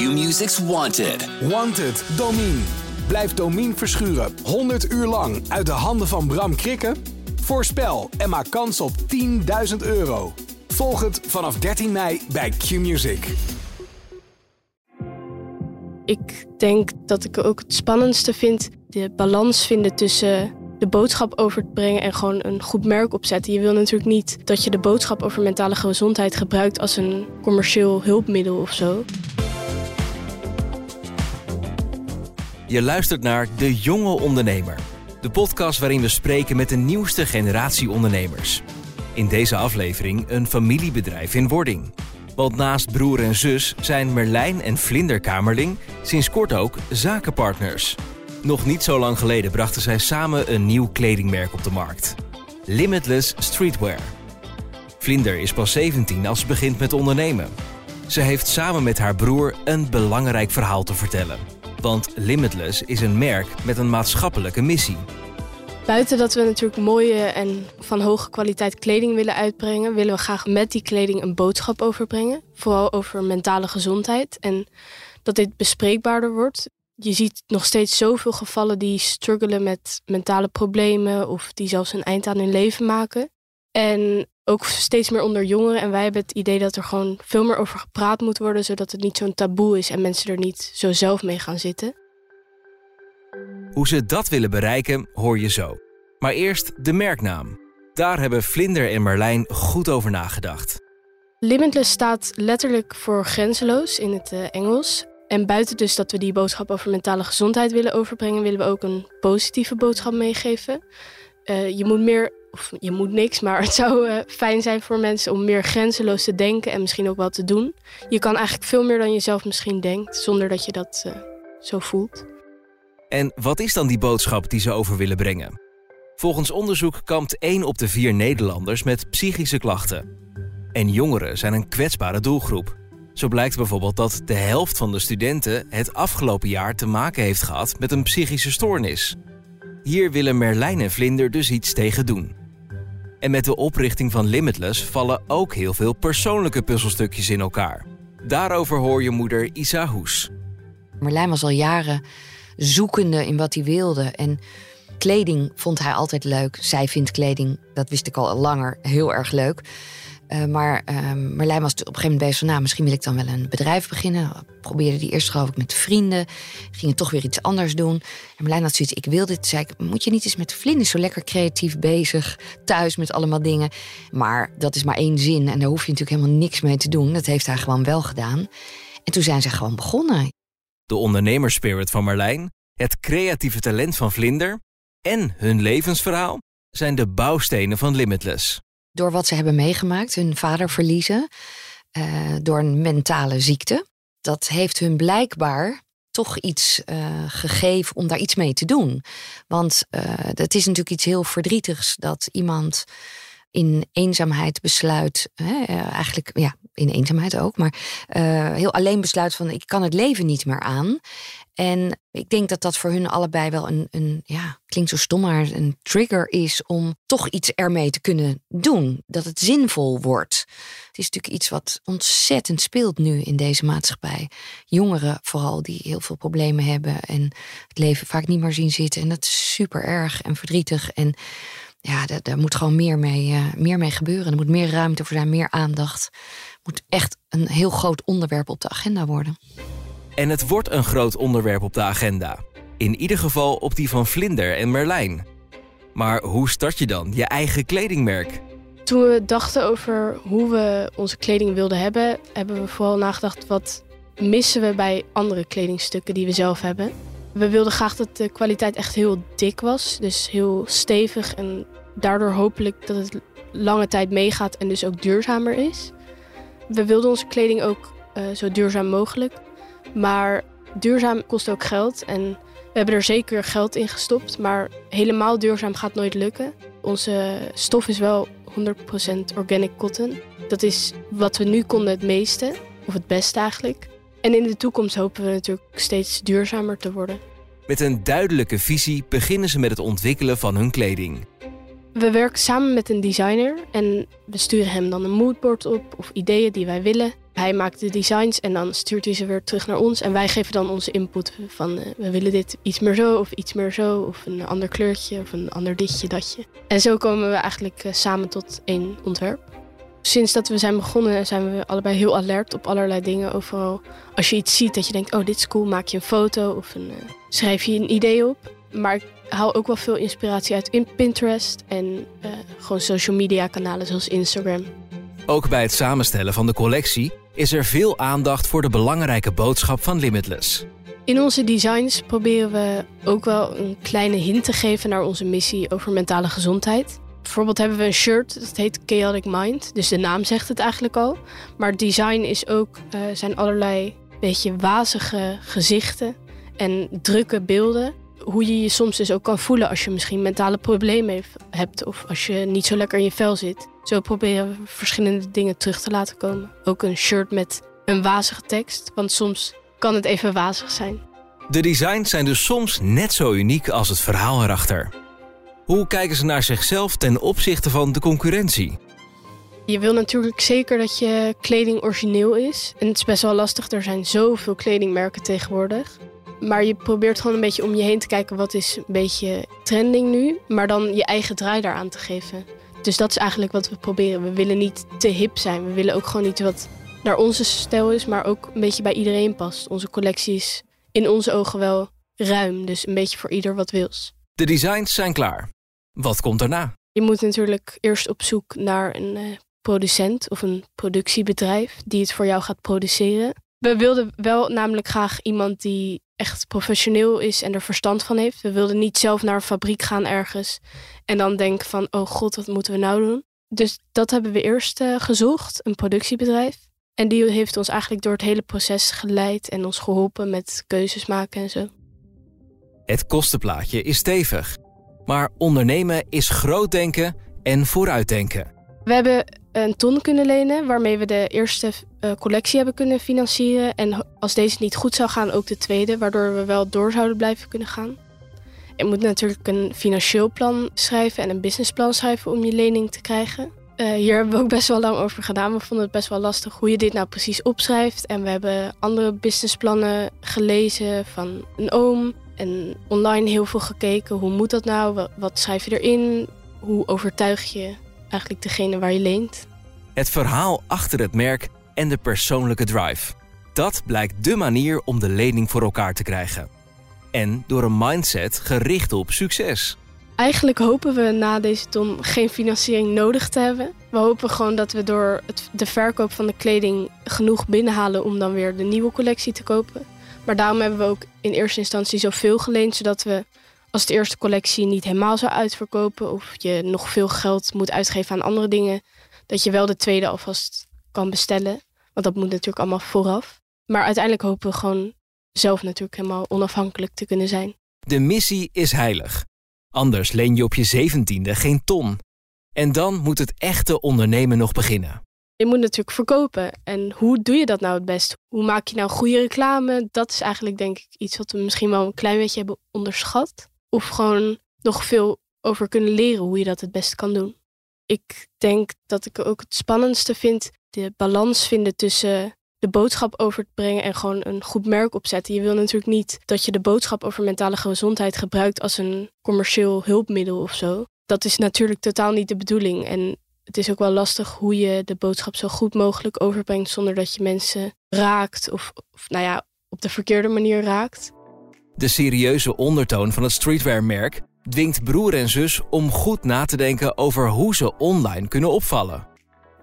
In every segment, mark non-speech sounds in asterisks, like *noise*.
Q-Music's Wanted. Wanted, Domine. Blijf Domine verschuren 100 uur lang uit de handen van Bram Krikken? Voorspel en maak kans op 10.000 euro. Volg het vanaf 13 mei bij Q-Music. Ik denk dat ik ook het spannendste vind de balans vinden tussen de boodschap over te brengen en gewoon een goed merk opzetten. Je wil natuurlijk niet dat je de boodschap over mentale gezondheid gebruikt als een commercieel hulpmiddel of zo. Je luistert naar De Jonge Ondernemer, de podcast waarin we spreken met de nieuwste generatie ondernemers. In deze aflevering een familiebedrijf in wording. Want naast broer en zus zijn Merlijn en Vlinder Kamerling sinds kort ook zakenpartners. Nog niet zo lang geleden brachten zij samen een nieuw kledingmerk op de markt. Limitless Streetwear. Vlinder is pas 17 als ze begint met ondernemen. Ze heeft samen met haar broer een belangrijk verhaal te vertellen. Want Limitless is een merk met een maatschappelijke missie. Buiten dat we natuurlijk mooie en van hoge kwaliteit kleding willen uitbrengen, willen we graag met die kleding een boodschap overbrengen. Vooral over mentale gezondheid en dat dit bespreekbaarder wordt je ziet nog steeds zoveel gevallen die struggelen met mentale problemen of die zelfs een eind aan hun leven maken. En ook steeds meer onder jongeren. En wij hebben het idee dat er gewoon veel meer over gepraat moet worden, zodat het niet zo'n taboe is en mensen er niet zo zelf mee gaan zitten. Hoe ze dat willen bereiken, hoor je zo. Maar eerst de merknaam. Daar hebben Vlinder en Marlijn goed over nagedacht. Limitless staat letterlijk voor grenzeloos in het eh, Engels. En buiten dus dat we die boodschap over mentale gezondheid willen overbrengen, willen we ook een positieve boodschap meegeven. Uh, je moet meer, of je moet niks, maar het zou uh, fijn zijn voor mensen om meer grenzeloos te denken en misschien ook wel te doen. Je kan eigenlijk veel meer dan je zelf misschien denkt, zonder dat je dat uh, zo voelt. En wat is dan die boodschap die ze over willen brengen? Volgens onderzoek kampt 1 op de 4 Nederlanders met psychische klachten. En jongeren zijn een kwetsbare doelgroep. Zo blijkt bijvoorbeeld dat de helft van de studenten het afgelopen jaar te maken heeft gehad met een psychische stoornis. Hier willen Merlijn en Vlinder dus iets tegen doen. En met de oprichting van Limitless vallen ook heel veel persoonlijke puzzelstukjes in elkaar. Daarover hoor je moeder Isa Hoes. Merlijn was al jaren zoekende in wat hij wilde. En kleding vond hij altijd leuk. Zij vindt kleding, dat wist ik al langer, heel erg leuk. Uh, maar uh, Marlijn was op een gegeven moment bezig van... nou, misschien wil ik dan wel een bedrijf beginnen. Probeerde die eerst geloof ik met vrienden. Ging toch weer iets anders doen. En Marlijn had zoiets, ik wil dit. Zei moet je niet eens met vrienden zo lekker creatief bezig... thuis met allemaal dingen. Maar dat is maar één zin en daar hoef je natuurlijk helemaal niks mee te doen. Dat heeft hij gewoon wel gedaan. En toen zijn ze gewoon begonnen. De ondernemerspirit van Marlijn, het creatieve talent van Vlinder... en hun levensverhaal zijn de bouwstenen van Limitless door wat ze hebben meegemaakt, hun vader verliezen uh, door een mentale ziekte. Dat heeft hun blijkbaar toch iets uh, gegeven om daar iets mee te doen. Want het is natuurlijk iets heel verdrietigs dat iemand in eenzaamheid besluit, hè, eigenlijk ja, in eenzaamheid ook, maar heel alleen besluit van ik kan het leven niet meer aan. En ik denk dat dat voor hun allebei wel een, een ja, klinkt zo stom, maar een trigger is om toch iets ermee te kunnen doen. Dat het zinvol wordt. Het is natuurlijk iets wat ontzettend speelt nu in deze maatschappij. Jongeren vooral die heel veel problemen hebben en het leven vaak niet meer zien zitten. En dat is super erg en verdrietig. En ja, daar, daar moet gewoon meer mee, uh, meer mee gebeuren. Er moet meer ruimte voor zijn, meer aandacht. Het moet echt een heel groot onderwerp op de agenda worden. En het wordt een groot onderwerp op de agenda. In ieder geval op die van Vlinder en Merlijn. Maar hoe start je dan je eigen kledingmerk? Toen we dachten over hoe we onze kleding wilden hebben, hebben we vooral nagedacht wat missen we bij andere kledingstukken die we zelf hebben. We wilden graag dat de kwaliteit echt heel dik was, dus heel stevig en daardoor hopelijk dat het lange tijd meegaat en dus ook duurzamer is. We wilden onze kleding ook uh, zo duurzaam mogelijk. Maar duurzaam kost ook geld en we hebben er zeker geld in gestopt, maar helemaal duurzaam gaat nooit lukken. Onze stof is wel 100% organic cotton. Dat is wat we nu konden het meeste, of het beste eigenlijk. En in de toekomst hopen we natuurlijk steeds duurzamer te worden. Met een duidelijke visie beginnen ze met het ontwikkelen van hun kleding. We werken samen met een designer en we sturen hem dan een moodboard op of ideeën die wij willen. Hij maakt de designs en dan stuurt hij ze weer terug naar ons. En wij geven dan onze input van uh, we willen dit iets meer zo of iets meer zo. Of een ander kleurtje of een ander ditje, datje. En zo komen we eigenlijk uh, samen tot één ontwerp. Sinds dat we zijn begonnen zijn we allebei heel alert op allerlei dingen. Overal als je iets ziet dat je denkt, oh dit is cool, maak je een foto of een, uh, schrijf je een idee op. Maar haal ook wel veel inspiratie uit in Pinterest en gewoon social media kanalen zoals Instagram. Ook bij het samenstellen van de collectie is er veel aandacht voor de belangrijke boodschap van Limitless. In onze designs proberen we ook wel een kleine hint te geven naar onze missie over mentale gezondheid. Bijvoorbeeld hebben we een shirt dat heet Chaotic Mind, dus de naam zegt het eigenlijk al. Maar design is ook, uh, zijn allerlei beetje wazige gezichten en drukke beelden. Hoe je je soms dus ook kan voelen als je misschien mentale problemen hebt of als je niet zo lekker in je vel zit. Zo proberen we verschillende dingen terug te laten komen. Ook een shirt met een wazige tekst, want soms kan het even wazig zijn. De designs zijn dus soms net zo uniek als het verhaal erachter. Hoe kijken ze naar zichzelf ten opzichte van de concurrentie? Je wil natuurlijk zeker dat je kleding origineel is. En het is best wel lastig, er zijn zoveel kledingmerken tegenwoordig. Maar je probeert gewoon een beetje om je heen te kijken wat is een beetje trending nu. Maar dan je eigen draai daaraan te geven. Dus dat is eigenlijk wat we proberen. We willen niet te hip zijn. We willen ook gewoon iets wat naar onze stijl is, maar ook een beetje bij iedereen past. Onze collectie is in onze ogen wel ruim, dus een beetje voor ieder wat wils. De designs zijn klaar. Wat komt daarna? Je moet natuurlijk eerst op zoek naar een uh, producent of een productiebedrijf die het voor jou gaat produceren. We wilden wel namelijk graag iemand die echt professioneel is en er verstand van heeft. We wilden niet zelf naar een fabriek gaan ergens en dan denken van, oh god, wat moeten we nou doen? Dus dat hebben we eerst uh, gezocht, een productiebedrijf. En die heeft ons eigenlijk door het hele proces geleid en ons geholpen met keuzes maken en zo. Het kostenplaatje is stevig. Maar ondernemen is groot denken en vooruitdenken. We hebben een ton kunnen lenen, waarmee we de eerste uh, collectie hebben kunnen financieren. En als deze niet goed zou gaan, ook de tweede, waardoor we wel door zouden blijven kunnen gaan. Je moet natuurlijk een financieel plan schrijven en een businessplan schrijven om je lening te krijgen. Uh, hier hebben we ook best wel lang over gedaan. We vonden het best wel lastig hoe je dit nou precies opschrijft. En we hebben andere businessplannen gelezen van een oom. En online heel veel gekeken. Hoe moet dat nou? Wat schrijf je erin? Hoe overtuig je eigenlijk degene waar je leent? Het verhaal achter het merk en de persoonlijke drive. Dat blijkt de manier om de lening voor elkaar te krijgen. En door een mindset gericht op succes. Eigenlijk hopen we na deze ton geen financiering nodig te hebben. We hopen gewoon dat we door het, de verkoop van de kleding genoeg binnenhalen om dan weer de nieuwe collectie te kopen. Maar daarom hebben we ook in eerste instantie zoveel geleend, zodat we als de eerste collectie niet helemaal zou uitverkopen of je nog veel geld moet uitgeven aan andere dingen, dat je wel de tweede alvast kan bestellen. Want dat moet natuurlijk allemaal vooraf. Maar uiteindelijk hopen we gewoon zelf natuurlijk helemaal onafhankelijk te kunnen zijn. De missie is heilig. Anders leen je op je zeventiende geen ton. En dan moet het echte ondernemen nog beginnen. Je moet natuurlijk verkopen. En hoe doe je dat nou het best? Hoe maak je nou goede reclame? Dat is eigenlijk denk ik iets wat we misschien wel een klein beetje hebben onderschat. Of gewoon nog veel over kunnen leren hoe je dat het best kan doen. Ik denk dat ik ook het spannendste vind de balans vinden tussen de boodschap over te brengen en gewoon een goed merk opzetten. Je wil natuurlijk niet dat je de boodschap over mentale gezondheid gebruikt als een commercieel hulpmiddel of zo. Dat is natuurlijk totaal niet de bedoeling. En het is ook wel lastig hoe je de boodschap zo goed mogelijk overbrengt zonder dat je mensen raakt of, of nou ja, op de verkeerde manier raakt. De serieuze ondertoon van het streetwear-merk dwingt broer en zus om goed na te denken over hoe ze online kunnen opvallen.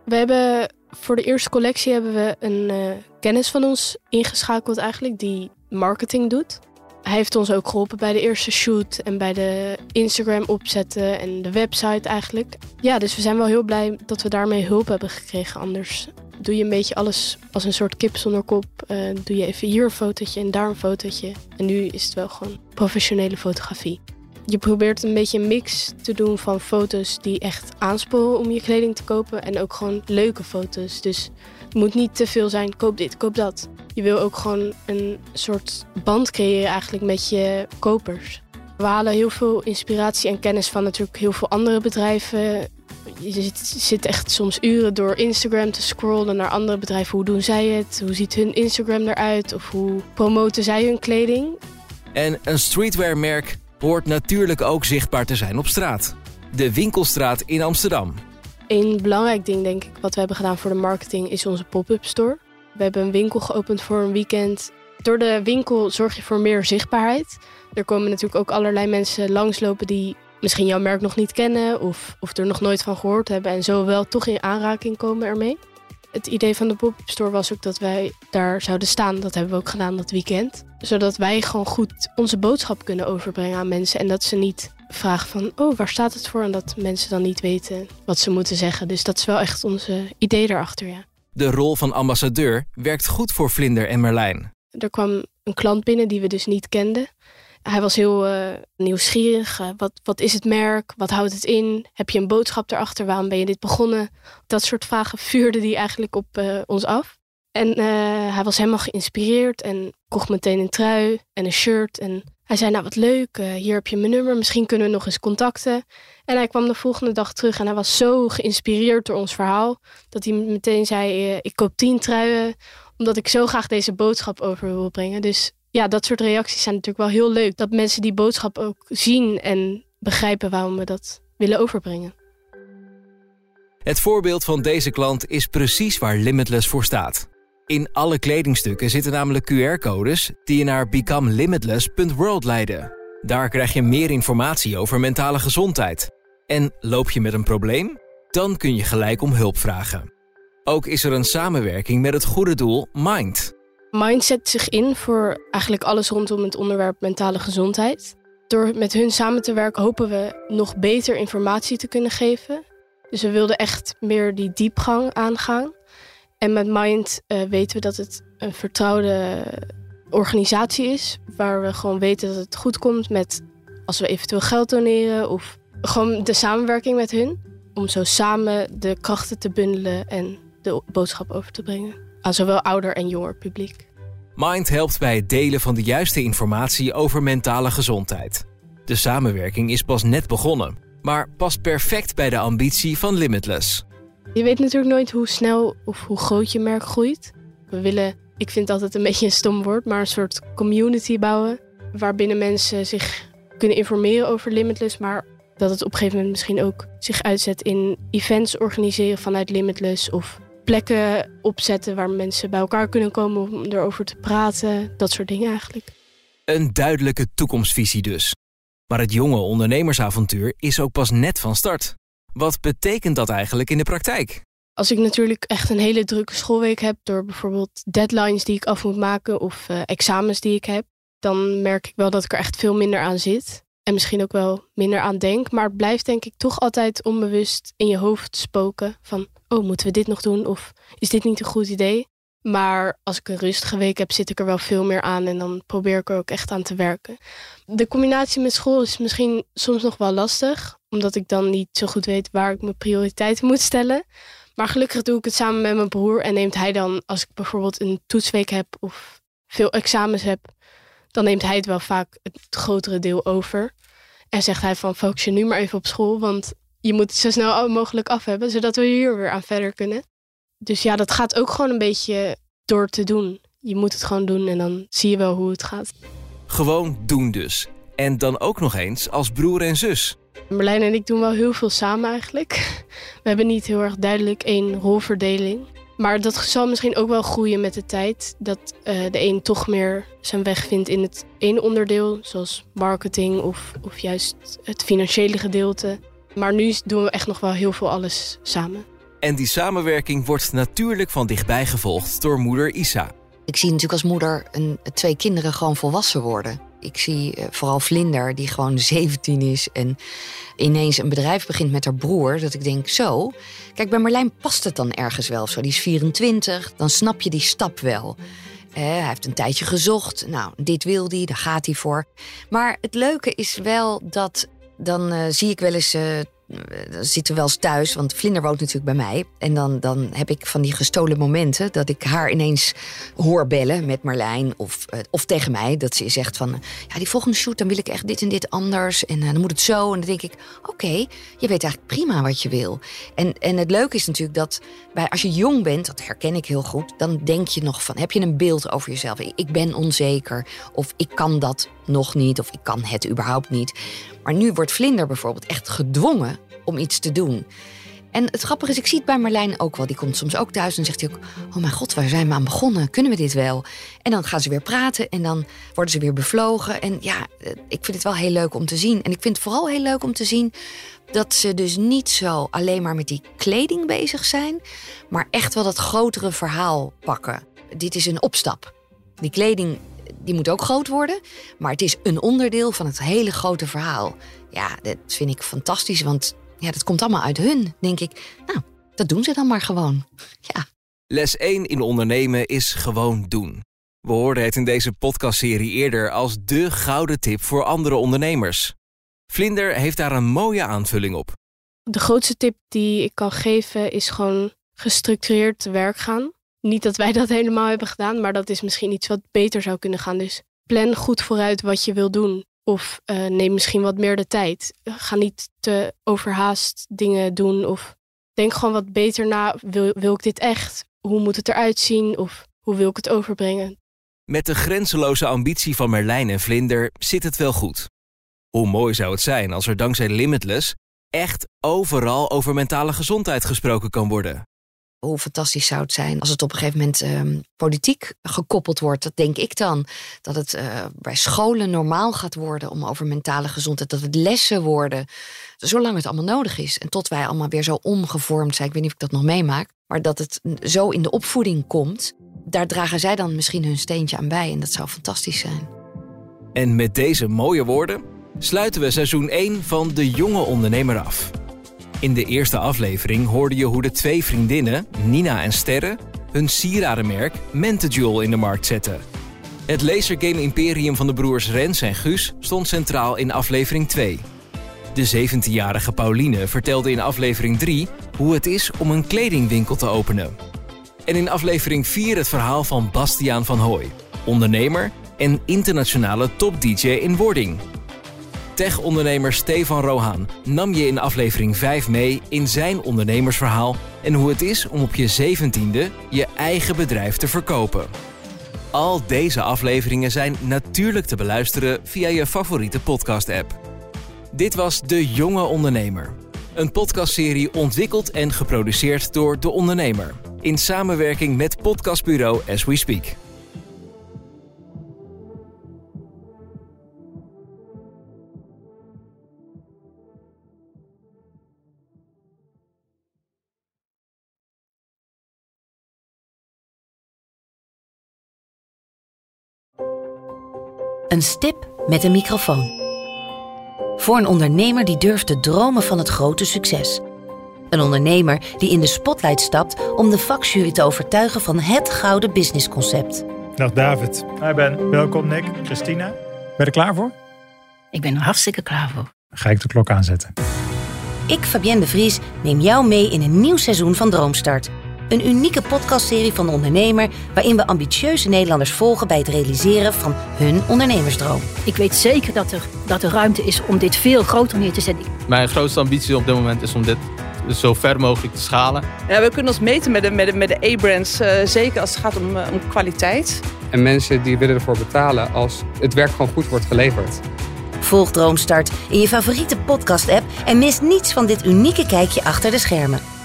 We hebben voor de eerste collectie hebben we een uh, kennis van ons ingeschakeld eigenlijk die marketing doet. Hij heeft ons ook geholpen bij de eerste shoot en bij de Instagram opzetten en de website eigenlijk. Ja, dus we zijn wel heel blij dat we daarmee hulp hebben gekregen. Anders doe je een beetje alles als een soort kip zonder kop. Uh, doe je even hier een fotootje en daar een fotootje. En nu is het wel gewoon professionele fotografie. Je probeert een beetje een mix te doen van foto's die echt aansporen om je kleding te kopen. En ook gewoon leuke foto's. Dus het moet niet te veel zijn, koop dit, koop dat. Je wil ook gewoon een soort band creëren eigenlijk met je kopers. We halen heel veel inspiratie en kennis van natuurlijk heel veel andere bedrijven. Je zit, echt soms uren door Instagram te scrollen naar andere bedrijven. Hoe doen zij het? Hoe ziet hun Instagram eruit? Of hoe promoten zij hun kleding? En een streetwear-merk hoort natuurlijk ook zichtbaar te zijn op straat. De Winkelstraat in Amsterdam. Een belangrijk ding, denk ik, wat we hebben gedaan voor de marketing, is onze pop-up store. We hebben een winkel geopend voor een weekend. Door de winkel zorg je voor meer zichtbaarheid. Er komen natuurlijk ook allerlei mensen langslopen die misschien jouw merk nog niet kennen of, of er nog nooit van gehoord hebben en zo wel toch in aanraking komen ermee. Het idee van de pop-up store was ook dat wij daar zouden staan. Dat hebben we ook gedaan dat weekend. Zodat wij gewoon goed onze boodschap kunnen overbrengen aan mensen. En dat ze niet vragen van, oh, waar staat het voor? En dat mensen dan niet weten wat ze moeten zeggen. Dus dat is wel echt onze idee daarachter, ja. De rol van ambassadeur werkt goed voor Vlinder en Merlijn. Er kwam een klant binnen die we dus niet kenden. Hij was heel uh, nieuwsgierig. Uh, wat, wat is het merk? Wat houdt het in? Heb je een boodschap erachter? Waarom ben je dit begonnen? Dat soort vragen vuurde hij eigenlijk op uh, ons af. En hij was helemaal geïnspireerd en kocht meteen een trui en een shirt. En hij zei, nou wat leuk, hier heb je mijn nummer. Misschien kunnen we nog eens contacten. En hij kwam de volgende dag terug en hij was zo geïnspireerd door ons verhaal... dat hij meteen zei, ik koop tien truien... omdat ik zo graag deze boodschap over wil brengen. Dus ja, dat soort reacties zijn natuurlijk wel heel leuk. Dat mensen die boodschap ook zien en begrijpen waarom we dat willen overbrengen. Het voorbeeld van deze klant is precies waar Limitless voor staat. In alle kledingstukken zitten namelijk QR-codes die je naar becomelimitless.world leiden. Daar krijg je meer informatie over mentale gezondheid. En loop je met een probleem? Dan kun je gelijk om hulp vragen. Ook is er een samenwerking met het goede doel Mind. Mind zet zich in voor eigenlijk alles rondom het onderwerp mentale gezondheid. Door met hun samen te werken hopen we nog beter informatie te kunnen geven. Dus we wilden echt meer die diepgang aangaan. En met Mind uh, weten we dat het een vertrouwde organisatie is. Waar we gewoon weten dat het goed komt met als we eventueel geld doneren. Of gewoon de samenwerking met hun. Om zo samen de krachten te bundelen en de boodschap over te brengen aan zowel ouder en jonger publiek. Mind helpt bij het delen van de juiste informatie over mentale gezondheid. De samenwerking is pas net begonnen, maar past perfect bij de ambitie van Limitless. Je weet natuurlijk nooit hoe snel of hoe groot je merk groeit. We willen, ik vind altijd een *laughs* beetje een stom woord, maar een soort community bouwen. Waarbinnen mensen zich kunnen informeren over Limitless, maar dat het op een gegeven moment misschien ook zich uitzet in events organiseren vanuit Limitless of plekken opzetten waar mensen bij elkaar kunnen komen om erover te praten. Dat soort dingen eigenlijk. Een duidelijke toekomstvisie dus. Maar het jonge ondernemersavontuur is ook pas net van start. Wat betekent dat eigenlijk in de praktijk? Als ik natuurlijk echt een hele drukke schoolweek heb door bijvoorbeeld deadlines die ik af moet maken of uh, examens die ik heb, dan merk ik wel dat ik er echt veel minder aan zit. En misschien ook wel minder aan denk. Maar het blijft denk ik toch altijd onbewust in je hoofd spoken van oh, moeten we dit nog doen? Of is dit niet een goed idee? Maar als ik een rustige week heb, zit ik er wel veel meer aan en dan probeer ik er ook echt aan te werken. De combinatie met school is misschien soms nog wel lastig, omdat ik dan niet zo goed weet waar ik mijn prioriteiten moet stellen. Maar gelukkig doe ik het samen met mijn broer en neemt hij dan, als ik bijvoorbeeld een toetsweek heb of veel examens heb, dan neemt hij het wel vaak het grotere deel over. En zegt hij van focus je nu maar even op school, want je moet het zo snel mogelijk af hebben, zodat we hier weer aan verder kunnen. Dus ja, dat gaat ook gewoon een beetje door te doen. Je moet het gewoon doen en dan zie je wel hoe het gaat. Gewoon doen dus. En dan ook nog eens als broer en zus. Merlijn en ik doen wel heel veel samen eigenlijk. We hebben niet heel erg duidelijk één rolverdeling. Maar dat zal misschien ook wel groeien met de tijd. Dat uh, de een toch meer zijn weg vindt in het ene onderdeel, zoals marketing of, of juist het financiële gedeelte. Maar nu doen we echt nog wel heel veel alles samen. En die samenwerking wordt natuurlijk van dichtbij gevolgd door moeder Isa. Ik zie natuurlijk als moeder een, twee kinderen gewoon volwassen worden. Ik zie eh, vooral Vlinder, die gewoon 17 is en ineens een bedrijf begint met haar broer. Dat ik denk, zo. Kijk, bij Marlijn past het dan ergens wel zo. Die is 24, dan snap je die stap wel. Eh, hij heeft een tijdje gezocht. Nou, dit wil hij, daar gaat hij voor. Maar het leuke is wel dat dan uh, zie ik wel eens uh, dan zitten we wel eens thuis, want Vlinder woont natuurlijk bij mij. En dan, dan heb ik van die gestolen momenten dat ik haar ineens hoor bellen met Marlijn. Of, eh, of tegen mij, dat ze zegt van... ja, die volgende shoot, dan wil ik echt dit en dit anders. En dan moet het zo. En dan denk ik, oké, je weet eigenlijk prima wat je wil. En, en het leuke is natuurlijk dat bij, als je jong bent, dat herken ik heel goed... dan denk je nog van, heb je een beeld over jezelf? Ik ben onzeker, of ik kan dat nog niet, of ik kan het überhaupt niet. Maar nu wordt Vlinder bijvoorbeeld echt gedwongen om iets te doen. En het grappige is, ik zie het bij Marlijn ook wel. Die komt soms ook thuis en zegt hij ook... oh mijn god, waar zijn we aan begonnen? Kunnen we dit wel? En dan gaan ze weer praten en dan worden ze weer bevlogen. En ja, eh, ik vind het wel heel leuk om te zien. En ik vind het vooral heel leuk om te zien... dat ze dus niet zo alleen maar met die kleding bezig zijn... maar echt wel dat grotere verhaal pakken. Dit is een opstap. Die kleding die moet ook groot worden. Maar het is een onderdeel van het hele grote verhaal. Ja, dat vind ik fantastisch, want ja, dat komt allemaal uit hun. Denk ik, nou, dat doen ze dan maar gewoon. *laughs* Ja. Les 1 in ondernemen is gewoon doen. We hoorden het in deze podcastserie eerder als de gouden tip voor andere ondernemers. Vlinder heeft daar een mooie aanvulling op. De grootste tip die ik kan geven is gewoon gestructureerd te werk gaan. Niet dat wij dat helemaal hebben gedaan, maar dat is misschien iets wat beter zou kunnen gaan. Dus plan goed vooruit wat je wil doen. Of uh, neem misschien wat meer de tijd. Ga niet te overhaast dingen doen. Of denk gewoon wat beter na. Wil, wil ik dit echt? Hoe moet het eruit zien? Of hoe wil ik het overbrengen? Met de grenzeloze ambitie van Merlijn en Vlinder zit het wel goed. Hoe mooi zou het zijn als er dankzij Limitless echt overal over mentale gezondheid gesproken kan worden. Hoe fantastisch zou het zijn als het op een gegeven moment uh, politiek gekoppeld wordt. Dat denk ik dan. Dat het uh, bij scholen normaal gaat worden om over mentale gezondheid. Dat het lessen worden. Zolang het allemaal nodig is. En tot wij allemaal weer zo omgevormd zijn. Ik weet niet of ik dat nog meemaak. Maar dat het zo in de opvoeding komt. Daar dragen zij dan misschien hun steentje aan bij. En dat zou fantastisch zijn. En met deze mooie woorden sluiten we seizoen 1 van De Jonge Ondernemer af. In de eerste aflevering hoorde je hoe de twee vriendinnen, Nina en Sterre, hun sieradenmerk Mentejewel in de markt zetten. Het lasergame imperium van de broers Rens en Guus stond centraal in aflevering 2. De 17-jarige Pauline vertelde in aflevering 3 hoe het is om een kledingwinkel te openen. En in aflevering 4 het verhaal van Bastiaan van Hooy, ondernemer en internationale top-DJ in wording. Tech-ondernemer Stefan Rohan nam je in aflevering 5 mee in zijn ondernemersverhaal en hoe het is om op je zeventiende je eigen bedrijf te verkopen. Al deze afleveringen zijn natuurlijk te beluisteren via je favoriete podcast-app. Dit was De Jonge Ondernemer, een podcastserie ontwikkeld en geproduceerd door De Ondernemer in samenwerking met podcastbureau As We Speak. Een stip met een microfoon. Voor een ondernemer die durft te dromen van het grote succes. Een ondernemer die in de spotlight stapt om de vakjury te overtuigen van het gouden businessconcept. Dag David. Hi Ben. Welkom Nick. Christina. Ben je er klaar voor? Ik ben er hartstikke klaar voor. Dan ga ik de klok aanzetten. Ik, Fabienne de Vries, neem jou mee in een nieuw seizoen van Droomstart. Een unieke podcastserie van de ondernemer waarin we ambitieuze Nederlanders volgen bij het realiseren van hun ondernemersdroom. Ik weet zeker dat er, dat er ruimte is om dit veel groter neer te zetten. Mijn grootste ambitie op dit moment is om dit zo ver mogelijk te schalen. Ja, we kunnen ons meten met de, met de, met de A-brands, uh, zeker als het gaat om, uh, om kwaliteit. En mensen die willen ervoor betalen als het werk gewoon goed wordt geleverd. Volg Droomstart in je favoriete podcast-app en mis niets van dit unieke kijkje achter de schermen.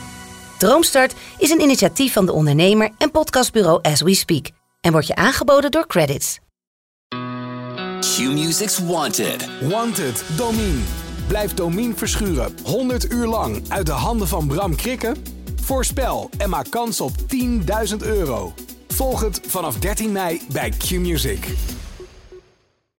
Droomstart is een initiatief van de ondernemer en podcastbureau As We Speak en wordt je aangeboden door Credits. Q-Music's Wanted. Wanted, Domine. Blijf Domine verschuren 100 uur lang uit de handen van Bram Krikken? Voorspel en maak kans op 10.000 euro. Volg het vanaf 13 mei bij Q-Music.